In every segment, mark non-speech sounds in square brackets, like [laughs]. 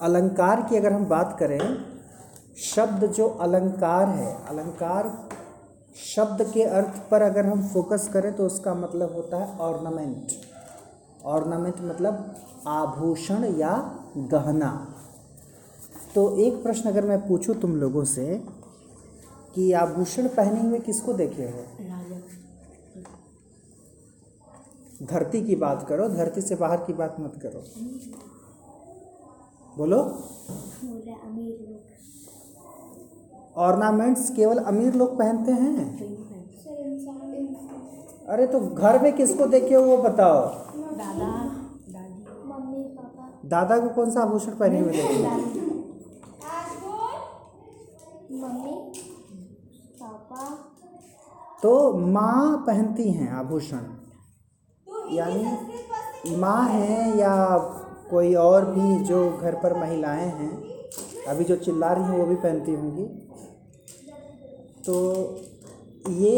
अलंकार की अगर हम बात करें, शब्द जो अलंकार है, अलंकार शब्द के अर्थ पर अगर हम फोकस करें तो उसका मतलब होता है ऑर्नामेंट ऑर्नामेंट मतलब आभूषण या गहना. तो एक प्रश्न अगर मैं पूछूँ तुम लोगों से, कि आभूषण पहने हुए किसको देखे हो? धरती की बात करो, धरती से बाहर की बात मत करो. बोलो। बोले अमीर लोग। ऑर्नामेंट्स केवल अमीर लोग पहनते हैं? अरे तो घर में किसको देखे हो वो बताओ। दादा दादी। Mummy papa. दादा को कौन सा आभूषण पहने हुए देखे? Mummy papa. तो माँ पहनती हैं आभूषण। यानी माँ है या कोई और भी जो घर पर महिलाएँ हैं अभी जो चिल्ला रही हैं वो भी पहनती होंगी। तो ये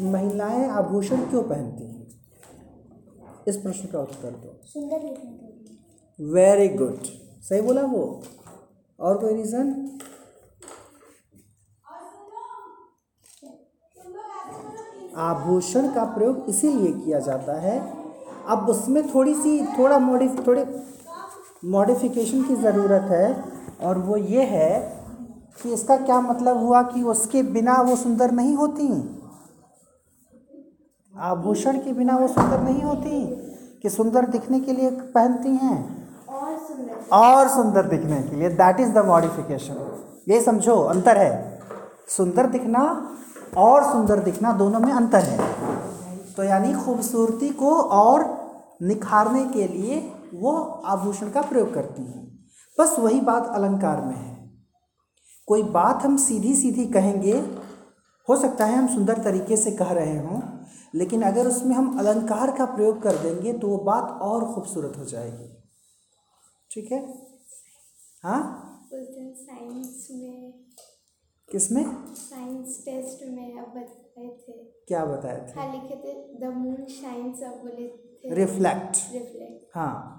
महिलाएँ आभूषण क्यों पहनती हैं? इस प्रश्न का उत्तर दो। वेरी गुड सही बोला वो? और कोई रीज़न आभूषण का प्रयोग इसीलिए किया जाता है अब उसमें थोड़ी सी थोड़ा मॉडिफ थोड़े मॉडिफिकेशन की ज़रूरत है। और वो ये है कि इसका क्या मतलब हुआ कि उसके बिना वो सुंदर नहीं होती? आभूषण के बिना वो सुंदर नहीं होती? कि सुंदर दिखने के लिए पहनती हैं? और सुंदर। और सुंदर दिखने के लिए। दैट इज़ द मॉडिफिकेशन ये समझो अंतर है। सुंदर दिखना और सुंदर दिखना दोनों में अंतर है। तो यानी खूबसूरती को और निखारने के लिए वो आभूषण का प्रयोग करती हैं। बस वही बात अलंकार में है। कोई बात हम सीधी सीधी कहेंगे हो सकता है हम सुंदर तरीके से कह रहे हों लेकिन अगर उसमें हम अलंकार का प्रयोग कर देंगे तो वो बात और खूबसूरत हो जाएगी। ठीक है? हाँ? साइंस में। किसमें? साइंस टेस्ट में अब बताए थे। क्या बताया था? हाँ लिखे थे द मून शाइन्स बोले रिफ्लेक्ट हाँ।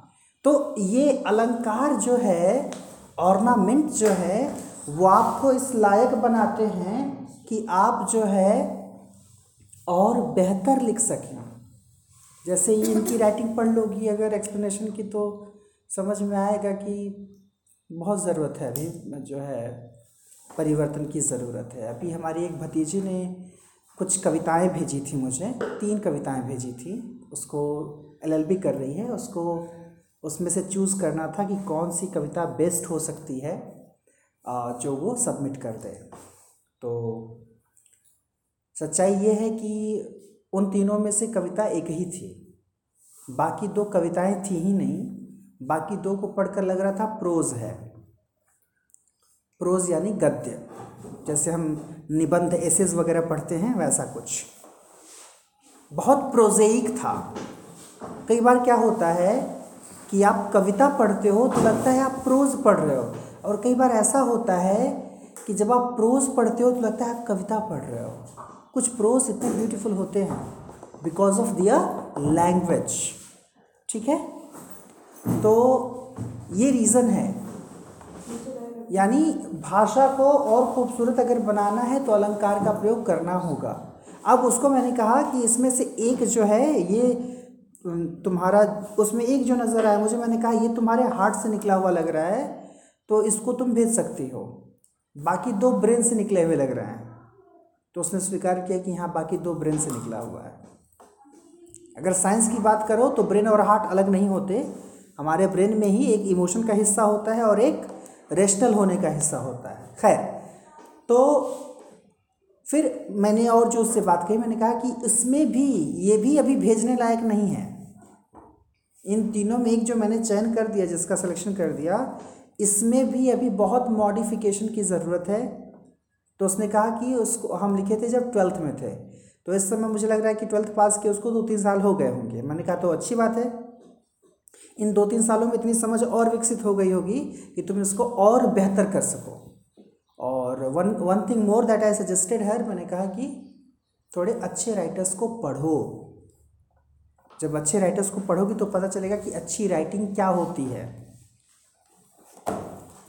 तो ये अलंकार जो है ऑर्नामेंट जो है वो आपको इस लायक बनाते हैं कि आप जो है और बेहतर लिख सकें। जैसे ये इनकी राइटिंग पढ़ लोगी अगर एक्सप्लेनेशन की तो समझ में आएगा कि बहुत ज़रूरत है अभी जो है परिवर्तन की ज़रूरत है। अभी हमारी एक भतीजी ने कुछ कविताएँ भेजी थी मुझे तीन कविताएँ भेजी थी। उसको एलएलबी कर रही है। उसको उसमें से चूज़ करना था कि कौन सी कविता बेस्ट हो सकती है जो वो सबमिट कर दे। तो सच्चाई ये है कि उन तीनों में से कविता एक ही थी। बाकी दो कविताएँ थी ही नहीं, बाकी दो को पढ़कर लग रहा था प्रोज है। प्रोज यानी गद्य। जैसे हम निबंध एसेज वगैरह पढ़ते हैं, वैसा कुछ। बहुत प्रोजेइक था। कई बार क्या होता है कि आप कविता पढ़ते हो तो लगता है आप प्रोज पढ़ रहे हो और कई बार ऐसा होता है कि जब आप प्रोज पढ़ते हो तो लगता है आप कविता पढ़ रहे हो। कुछ प्रोज इतने ब्यूटीफुल होते हैं बिकॉज़ ऑफ़ दियर लैंग्वेज ठीक है? तो ये रीज़न है। यानी भाषा को और खूबसूरत अगर बनाना है तो अलंकार का प्रयोग करना होगा। अब उसको मैंने कहा कि इसमें से एक जो है, ये तुम्हारा, उसमें एक जो नज़र आया, मुझे मैंने कहा, ये तुम्हारे हार्ट से निकला हुआ लग रहा है तो इसको तुम भेज सकती हो। बाकी दो ब्रेन से निकले हुए लग रहे हैं। तो उसने स्वीकार किया कि हाँ बाकी दो ब्रेन से निकला हुआ है। अगर साइंस की बात करो तो ब्रेन और हार्ट अलग नहीं होते। हमारे ब्रेन में ही एक इमोशन का हिस्सा होता है और एक रेशनल होने का हिस्सा होता है। खैर तो फिर मैंने और जो उससे बात कही, मैंने कहा कि इसमें भी, ये भी अभी भेजने लायक नहीं है। इन तीनों में एक जो मैंने चयन कर दिया, जिसका सिलेक्शन कर दिया, इसमें भी अभी बहुत मॉडिफिकेशन की ज़रूरत है। तो उसने कहा कि उसको, हम लिखे थे जब ट्वेल्थ में थे। तो इस समय मुझे लग रहा है कि ट्वेल्थ पास किए, उसको दो तीन साल हो गए होंगे। मैंने कहा तो अच्छी बात है। इन दो तीन सालों में इतनी समझ और विकसित हो गई होगी कि तुम इसको और बेहतर कर सको। और one one thing more that I suggested है मैंने कहा कि थोड़े अच्छे राइटर्स को पढ़ो। जब अच्छे राइटर्स को पढ़ोगी तो पता चलेगा कि अच्छी राइटिंग क्या होती है।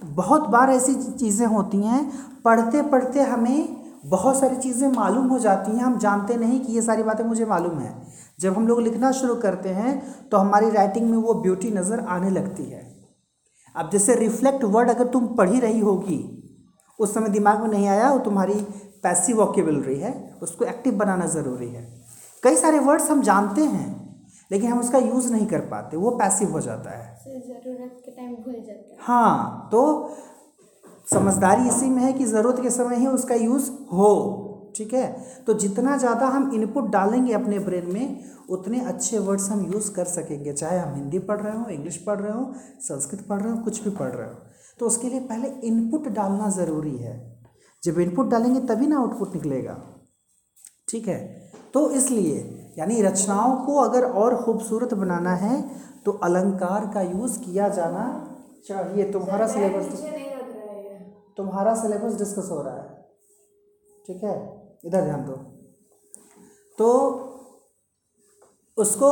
बहुत बार ऐसी चीज़ें होती हैं पढ़ते पढ़ते हमें बहुत सारी चीज़ें मालूम हो जाती हैं, हम जानते नहीं कि ये सारी बातें मुझे मालूम है। जब हम लोग लिखना शुरू करते हैं तो हमारी राइटिंग में वो ब्यूटी नज़र आने लगती है। अब जैसे रिफ्लेक्ट वर्ड अगर तुम पढ़ी रही होगी उस समय दिमाग में नहीं आया वो तुम्हारी पैसिव वॉकेबलरी है उसको एक्टिव बनाना ज़रूरी है। कई सारे वर्ड्स हम जानते हैं लेकिन हम उसका यूज़ नहीं कर पाते वो पैसिव हो जाता है। ज़रूरत के टाइम भूल जाते हैं। हाँ तो समझदारी इसी में है कि ज़रूरत के समय ही उसका यूज़ हो ठीक है? तो जितना ज़्यादा हम इनपुट डालेंगे अपने ब्रेन में उतने अच्छे वर्ड्स हम यूज़ कर सकेंगे चाहे हम हिंदी पढ़ रहे हो इंग्लिश पढ़ रहे हो संस्कृत पढ़ रहे हो कुछ भी पढ़ रहे हो। तो उसके लिए पहले इनपुट डालना ज़रूरी है। जब इनपुट डालेंगे तभी ना आउटपुट निकलेगा। ठीक है? तो इसलिए यानी रचनाओं को अगर और खूबसूरत बनाना है तो अलंकार का यूज़ किया जाना चाहिए। तुम्हारा सिलेबस तुम्हारा सिलेबस डिस्कस हो रहा है। ठीक है? इधर ध्यान दो। तो उसको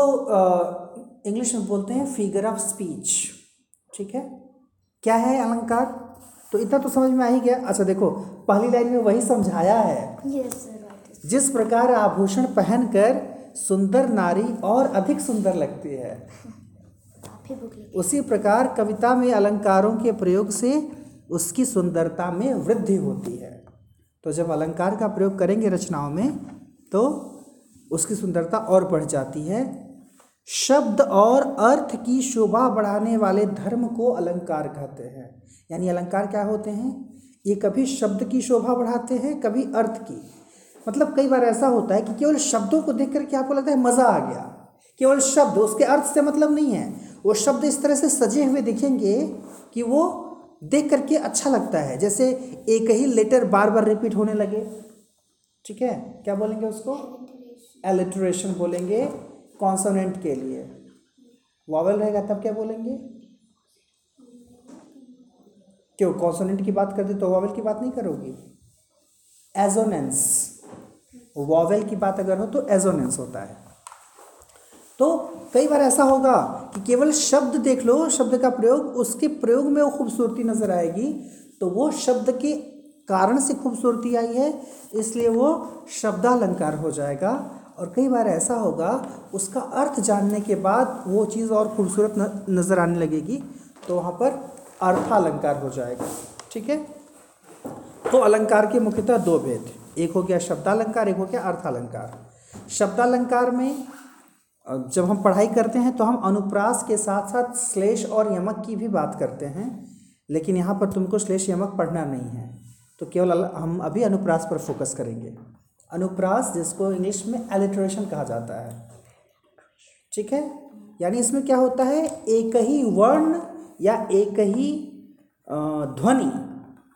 इंग्लिश में बोलते हैं फिगर ऑफ़ स्पीच ठीक है? क्या है अलंकार? तो इतना तो समझ में आ ही गया। अच्छा देखो पहली लाइन में वही समझाया है। सर जिस प्रकार आभूषण पहनकर सुंदर नारी और अधिक सुंदर लगती है उसी प्रकार कविता में अलंकारों के प्रयोग से उसकी सुंदरता में वृद्धि होती है। तो जब अलंकार का प्रयोग करेंगे रचनाओं में तो उसकी सुंदरता और बढ़ जाती है। शब्द और अर्थ की शोभा बढ़ाने वाले धर्म को अलंकार कहते हैं। यानी अलंकार क्या होते हैं? ये कभी शब्द की शोभा बढ़ाते हैं, कभी अर्थ की। मतलब कई बार ऐसा होता है कि केवल शब्दों को देख करके आपको लगता है मज़ा आ गया। केवल शब्द, उसके अर्थ से मतलब नहीं है। वो शब्द इस तरह से सजे हुए दिखेंगे कि वो देख करके अच्छा लगता है। जैसे एक ही लेटर बार बार रिपीट होने लगे। ठीक है? क्या बोलेंगे उसको? एलिट्रेशन बोलेंगे। कॉन्सोनेंट के लिए। वॉवल रहेगा, तब क्या बोलेंगे? क्यों? कॉन्सोनेंट की बात करते तो वॉवल की बात नहीं करोगी? एजोनेंस वॉवेल की बात अगर हो तो एजोनेंस होता है। तो कई बार ऐसा होगा कि केवल शब्द देख लो, शब्द का प्रयोग, उसके प्रयोग में वो खूबसूरती नज़र आएगी तो वो शब्द के कारण से खूबसूरती आई है, इसलिए वो शब्दालंकार हो जाएगा। और कई बार ऐसा होगा, उसका अर्थ जानने के बाद वो चीज़ और खूबसूरत नज़र आने लगेगी तो वहाँ पर अर्थालंकार हो जाएगा। ठीक है? तो अलंकार के मुख्यतः दो भेद, एक हो गया शब्दालंकार, एक हो गया अर्थालंकार। शब्दालंकार में जब हम पढ़ाई करते हैं तो हम अनुप्रास के साथ साथ श्लेष और यमक की भी बात करते हैं, लेकिन यहाँ पर तुमको श्लेष यमक पढ़ना नहीं है। तो केवल हम अभी अनुप्रास पर फोकस करेंगे। अनुप्रास जिसको इंग्लिश में एलिट्रेशन कहा जाता है। ठीक है? यानी इसमें क्या होता है? एक ही वर्ण या एक ही ध्वनि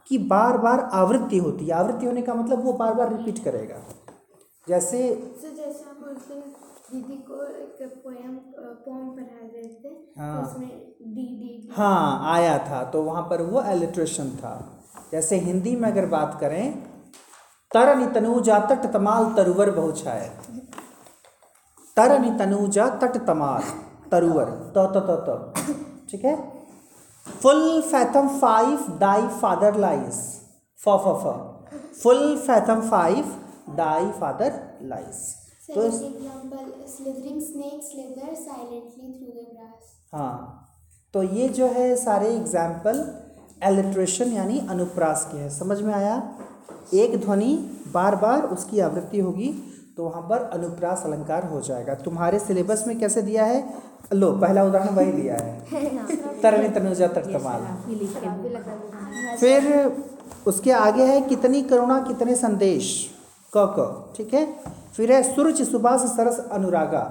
की बार बार आवृत्ति होती है। आवृत्ति होने का मतलब वो बार बार रिपीट करेगा। जैसे हम दीदी को एक पोएम पोम पढ़ा रहे थे हाँ। तो उसमें डी हाँ आया था तो वहाँ पर वो एलिट्रेशन था। जैसे हिंदी में अगर बात करें तरनि तनूजा तट तमाल तरुवर बहुछाए तरनि तनुजा तट तमाल तरुवर। त त त त। ठीक है? Full fathom five thy father lies. फ फ फ। Full fathom five thy father lies. तो इस. हाँ। तो ये जो है सारे एग्ज़ाम्पल एलिट्रेशन यानी अनुप्रास के हैं। समझ में आया? एक ध्वनि बार बार उसकी आवृत्ति होगी तो वहाँ पर अनुप्रास अलंकार हो जाएगा। तुम्हारे सिलेबस में कैसे दिया है? लो पहला उदाहरण वही दिया है। [laughs] तरणी तनुजा तटतमाल फिर उसके आगे है कितनी करुणा कितने संदेश? क क ठीक है? फिर है सुरुचि सुभाष सरस अनुरागा।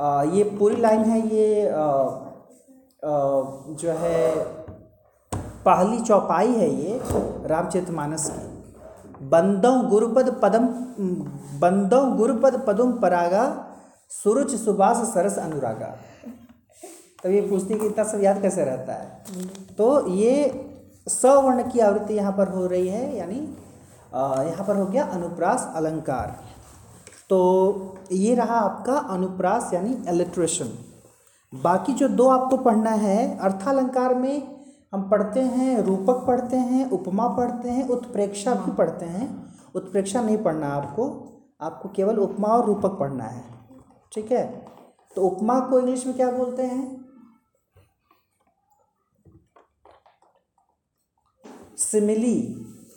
आ, ये पूरी लाइन है ये आ, आ, जो है पहली चौपाई है ये रामचरितमानस की। बंदों गुरुपद पदम, बंदौ गुरुपद पदम परागा, सुरुच सुभाष सरस अनुरागा। तब ये पूछती कि इतना सब याद कैसे रहता है? तो ये सवर्ण की आवृत्ति यहाँ पर हो रही है, यानी यहाँ पर हो गया अनुप्रास अलंकार। तो ये रहा आपका अनुप्रास, यानी एलिट्रेशन बाकी जो दो आपको पढ़ना है, अर्थालंकार में हम पढ़ते हैं रूपक पढ़ते हैं उपमा पढ़ते हैं उत्प्रेक्षा भी पढ़ते हैं। उत्प्रेक्षा नहीं पढ़ना आपको आपको केवल उपमा और रूपक पढ़ना है। ठीक है? तो उपमा को इंग्लिश में क्या बोलते हैं? सिमिली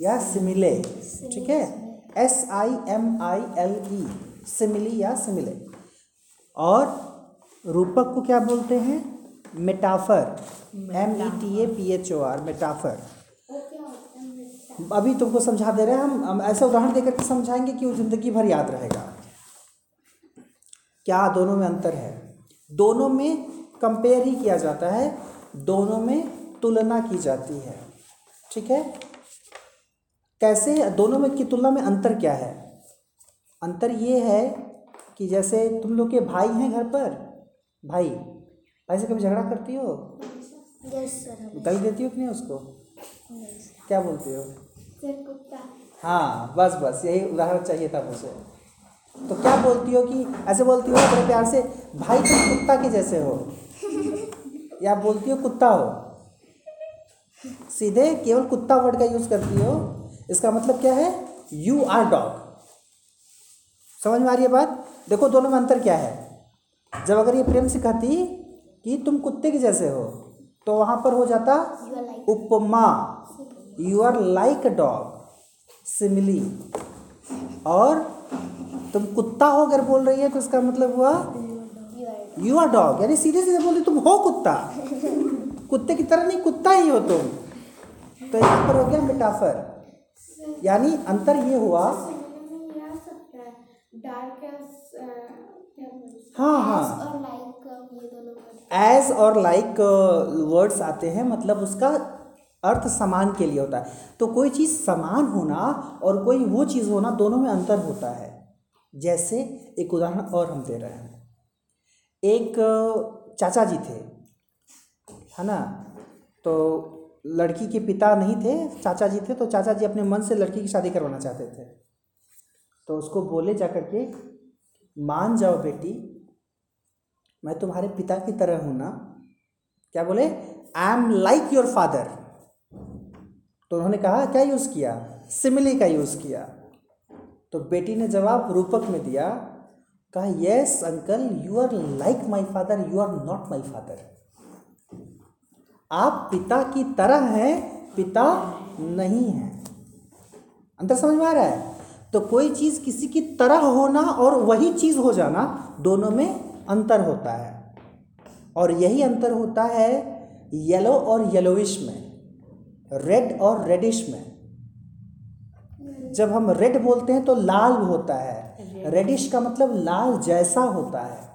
या सिमिले। ठीक है? S I M I L E simile या सिमिले। और रूपक को क्या बोलते हैं? Metaphor. M E T A P H O R metaphor. अभी तुमको समझा दे रहे हैं हम हम ऐसे उदाहरण देकर के समझाएँगे कि वो ज़िंदगी भर याद रहेगा। क्या दोनों में अंतर है? दोनों में कंपेयर ही किया जाता है दोनों में तुलना की जाती है। ठीक है? कैसे दोनों में की तुलना में अंतर क्या है? अंतर ये है कि जैसे तुम लोग के भाई हैं घर पर भाई भाई से कभी झगड़ा करती हो? गाली देती हो कि नहीं उसको? क्या बोलती हो? हाँ बस बस यही उदाहरण चाहिए था मुझे। तो क्या बोलती हो कि ऐसे बोलती हो बड़े प्यार से भाई तुम कुत्ता के जैसे हो। [laughs] या बोलती हो कुत्ता हो। सीधे केवल कुत्ता वर्ड का यूज़ करती हो। इसका मतलब क्या है? यू आर डॉग समझ में आ रही है बात? देखो दोनों में अंतर क्या है? जब अगर ये प्रेम से कहती कि तुम कुत्ते के जैसे हो। तो वहाँ पर हो जाता उपमा। You are like a dog simile और तुम कुत्ता हो अगर बोल रही है तो इसका मतलब हुआ यू आर डॉग यानी सीधे सीधे बोल रही तुम हो कुत्ता। कुत्ते की तरह नहीं कुत्ता ही हो तुम। तो यहाँ पर हो गया मिटाफर यानी अंतर ये हुआ हाँ? हैं एज और लाइक वर्ड्स आते हैं मतलब उसका अर्थ समान के लिए होता है। तो कोई चीज़ समान होना और कोई वो चीज़ होना दोनों में अंतर होता है। जैसे एक उदाहरण और हम दे रहे हैं। एक चाचा जी थे, है ना? तो लड़की के पिता नहीं थे, चाचा जी थे तो चाचा जी अपने मन से लड़की की शादी करवाना चाहते थे। तो उसको बोले जा कर के, मान जाओ बेटी मैं तुम्हारे पिता की तरह हूँ ना? क्या बोले? I am like your father तो उन्होंने कहा, क्या यूज़ किया? सिमिली का यूज़ किया। तो बेटी ने जवाब रूपक में दिया, कहा yes uncle you are like my father you are not my father आप पिता की तरह हैं, पिता नहीं हैं। अंतर समझ में आ रहा है? तो कोई चीज़ किसी की तरह होना और वही चीज़ हो जाना, दोनों में अंतर होता है। और यही अंतर होता है येलो और येलोइश में रेड और रेडिश में। जब हम रेड बोलते हैं तो लाल होता है। रेडिश का मतलब लाल जैसा होता है।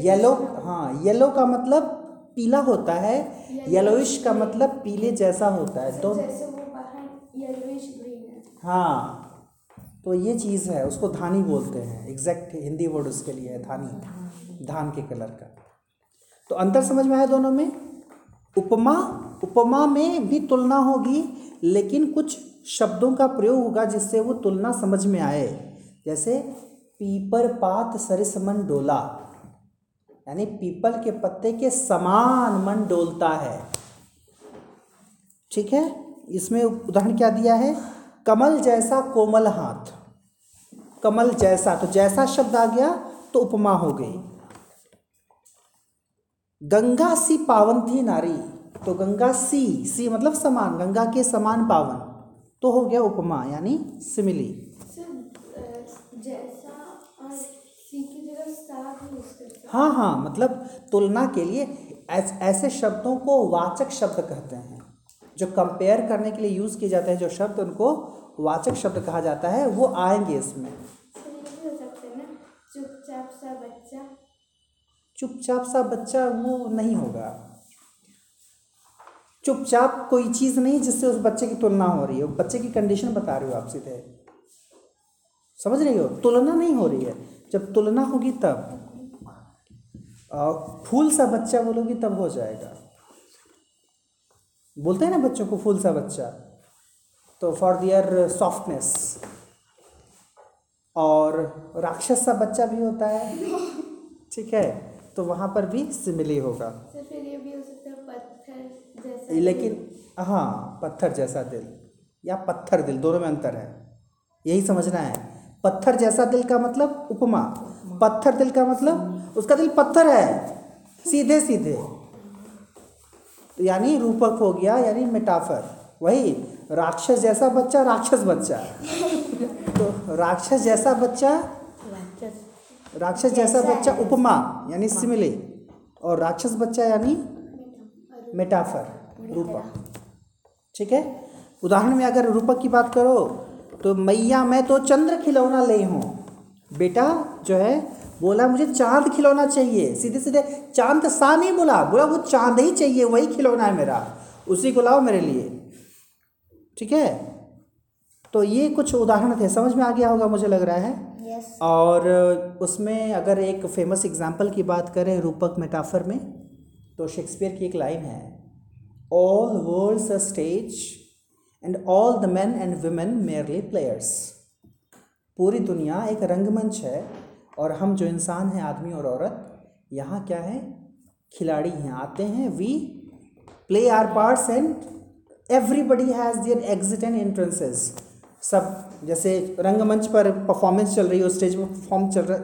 येलो हाँ येलो का मतलब पीला होता है। येलोइश का मतलब पीले जैसा होता है। तो जैसे वो येलोइश ग्रीन हाँ तो ये चीज़ है, उसको धानी बोलते हैं एग्जैक्ट हिंदी वर्ड उसके लिए है, धानी। धान के कलर का। तो अंतर समझ में आया दोनों में? उपमा उपमा में भी तुलना होगी, लेकिन कुछ शब्दों का प्रयोग होगा जिससे वो तुलना समझ में आए। जैसे पीपर पात सरिस मन डोला। यानी पीपल के पत्ते के समान मन डोलता है। ठीक है? इसमें उदाहरण क्या दिया है? कमल जैसा कोमल हाथ। कमल जैसा तो जैसा शब्द आ गया तो उपमा हो गई। गंगा सी पावन थी नारी तो गंगा सी सी मतलब समान, गंगा के समान पावन तो हो गया उपमा, यानी सिमिली। हैं हाँ मतलब तुलना के लिए ऐसे शब्दों को वाचक शब्द कहते हैं। जो कंपेयर करने के लिए यूज़ किए जाते हैं, जो शब्द उनको वाचक शब्द कहा जाता है, वो आएँगे इसमें। चुपचाप सा बच्चा चुपचाप सा बच्चा वो नहीं होगा। चुपचाप कोई चीज़ नहीं जिससे उस बच्चे की तुलना हो रही है। बच्चे की कंडीशन बता रही हो आप सीधे। समझ रही हो? तुलना नहीं हो रही है। जब तुलना होगी तब फूल सा बच्चा बोलोगी तब हो जाएगा। बोलते हैं ना बच्चों को फूल सा बच्चा। तो फॉर दियर सॉफ्टनेस और राक्षस सा बच्चा भी होता है। ठीक है? तो वहाँ पर भी सिमिली होगा। फिर ये भी हो सकता है पत्थर लेकिन हाँ पत्थर जैसा दिल। या पत्थर दिल दोनों में अंतर है। यही समझना है। पत्थर जैसा दिल का मतलब उपमा। पत्थर दिल का मतलब उसका दिल पत्थर है। सीधे सीधे यानी रूपक हो गया यानी मेटाफर वही राक्षस जैसा बच्चा राक्षस बच्चा। तो राक्षस जैसा बच्चा राक्षस जैसा बच्चा उपमा यानी सिमिले और राक्षस बच्चा यानी मेटाफर रूपक। ठीक है? उदाहरण में अगर रूपक की बात करो तो मैया मैं तो चंद्र खिलौना ले हूँ। बेटा जो है बोला मुझे चाँद खिलौना चाहिए। सीधे सीधे चाँद सा नहीं बोला। बोला वो चाँद ही चाहिए वही खिलौना है मेरा। उसी को लाओ मेरे लिए। ठीक है? तो ये कुछ उदाहरण थे। समझ में आ गया होगा मुझे लग रहा है। यस और उसमें अगर एक फ़ेमस एग्ज़ाम्पल की बात करें रूपक मेटाफर में तो शेक्सपियर की एक लाइन है all world's a stage and all the man and women merely players पूरी दुनिया एक रंगमंच है। और हम जो इंसान हैं, आदमी और औरत, यहाँ क्या है? खिलाड़ी हैं, आते हैं we play our parts and everybody has their exit and entrances सब, जैसे रंगमंच पर परफॉर्मेंस चल रही हो स्टेज पर परफॉर्म चल रहा,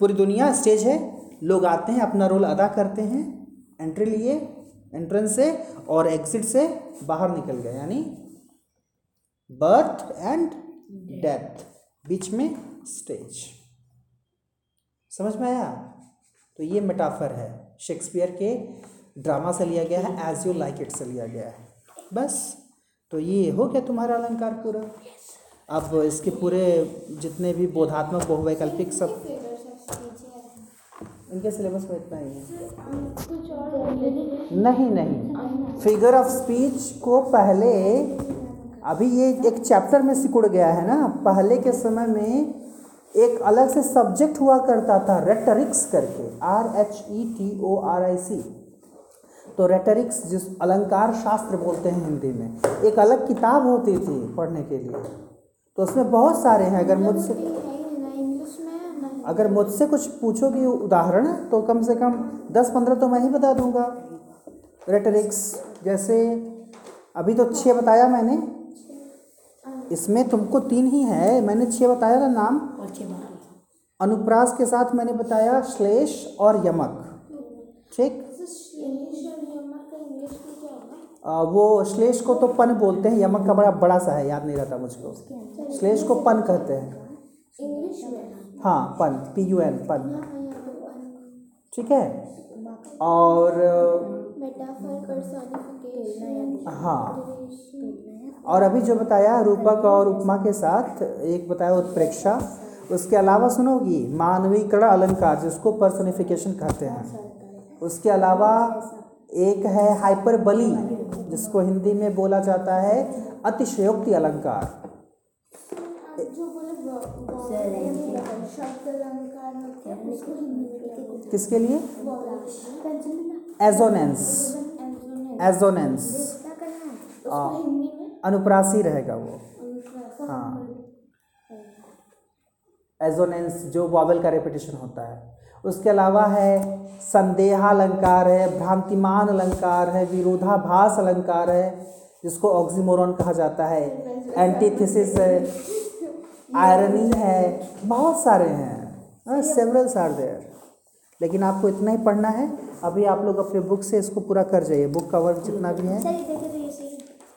पूरी दुनिया स्टेज है, लोग आते हैं, अपना रोल अदा करते हैं एंट्री लिए एंट्रेंस से और एग्जिट से बाहर निकल गए, यानी बर्थ एंड डेथ बीच में स्टेज समझ में आया? तो ये मेटाफर है। शेक्सपियर के ड्रामा से लिया गया है एज यू लाइक इट से लिया गया है। बस तो ये हो गया तुम्हारा अलंकार पूरा। अब इसके पूरे जितने भी बोधात्मक बहुवैकल्पिक सब इनके सिलेबस में इतना ही है। नहीं नहीं। फिगर ऑफ़ स्पीच को पहले अभी ये एक चैप्टर में सिकुड़ गया है ना। पहले के समय में एक अलग से सब्जेक्ट हुआ करता था रेटरिक्स करके R H E T O R I C तो रेटरिक्स जिस अलंकार शास्त्र बोलते हैं हिंदी में एक अलग किताब होती थी पढ़ने के लिए। तो उसमें बहुत सारे हैं अगर मुझसे इंग्लिश में ना? अगर मुझसे कुछ पूछोगी उदाहरण तो कम से कम दस पंद्रह तो मैं ही बता दूँगा। रेटरिक्स जैसे अभी तो छः बताया मैंने इसमें तुमको तीन ही है। मैंने छः बताया ना नाम? अनुप्रास के साथ मैंने बताया श्लेष और यमक। ठीक? श्लेष और यमक का इंग्लिश में क्या होगा? आ, वो श्लेष को तो पन बोलते हैं। यमक का बड़ा बड़ा सा है याद नहीं रहता मुझको। श्लेष को पन कहते हैं। हाँ पन पी यू एन पन। हाँ। ठीक है? और हाँ। और अभी जो बताया रूपक और उपमा के साथ एक बताया उत्प्रेक्षा उसके अलावा सुनोगी मानवीकरण अलंकार जिसको पर्सोनिफिकेशन कहते हैं। उसके अलावा एक है हाइपरबली जिसको हिंदी में बोला जाता है अतिशयोक्ति अलंकार। हैं किसके लिए? हैं? एजोनेंस एंटोनेम एजोनेंस अनुप्रासी रहेगा वो। हाँ। एजोनेंस जो वावल का रेपिटेशन होता है। उसके अलावा है संदेहालंकार है भ्रांतिमान अलंकार है विरोधाभास अलंकार है जिसको ऑक्सीमोरॉन कहा जाता है। एंटीथेसिस है। आयरनी है। बहुत सारे हैं। सेवरल्स आर देयर लेकिन आपको इतना ही पढ़ना है। अभी आप लोग अपने बुक से इसको पूरा कर जाइए। बुक का वर्क जितना भी है।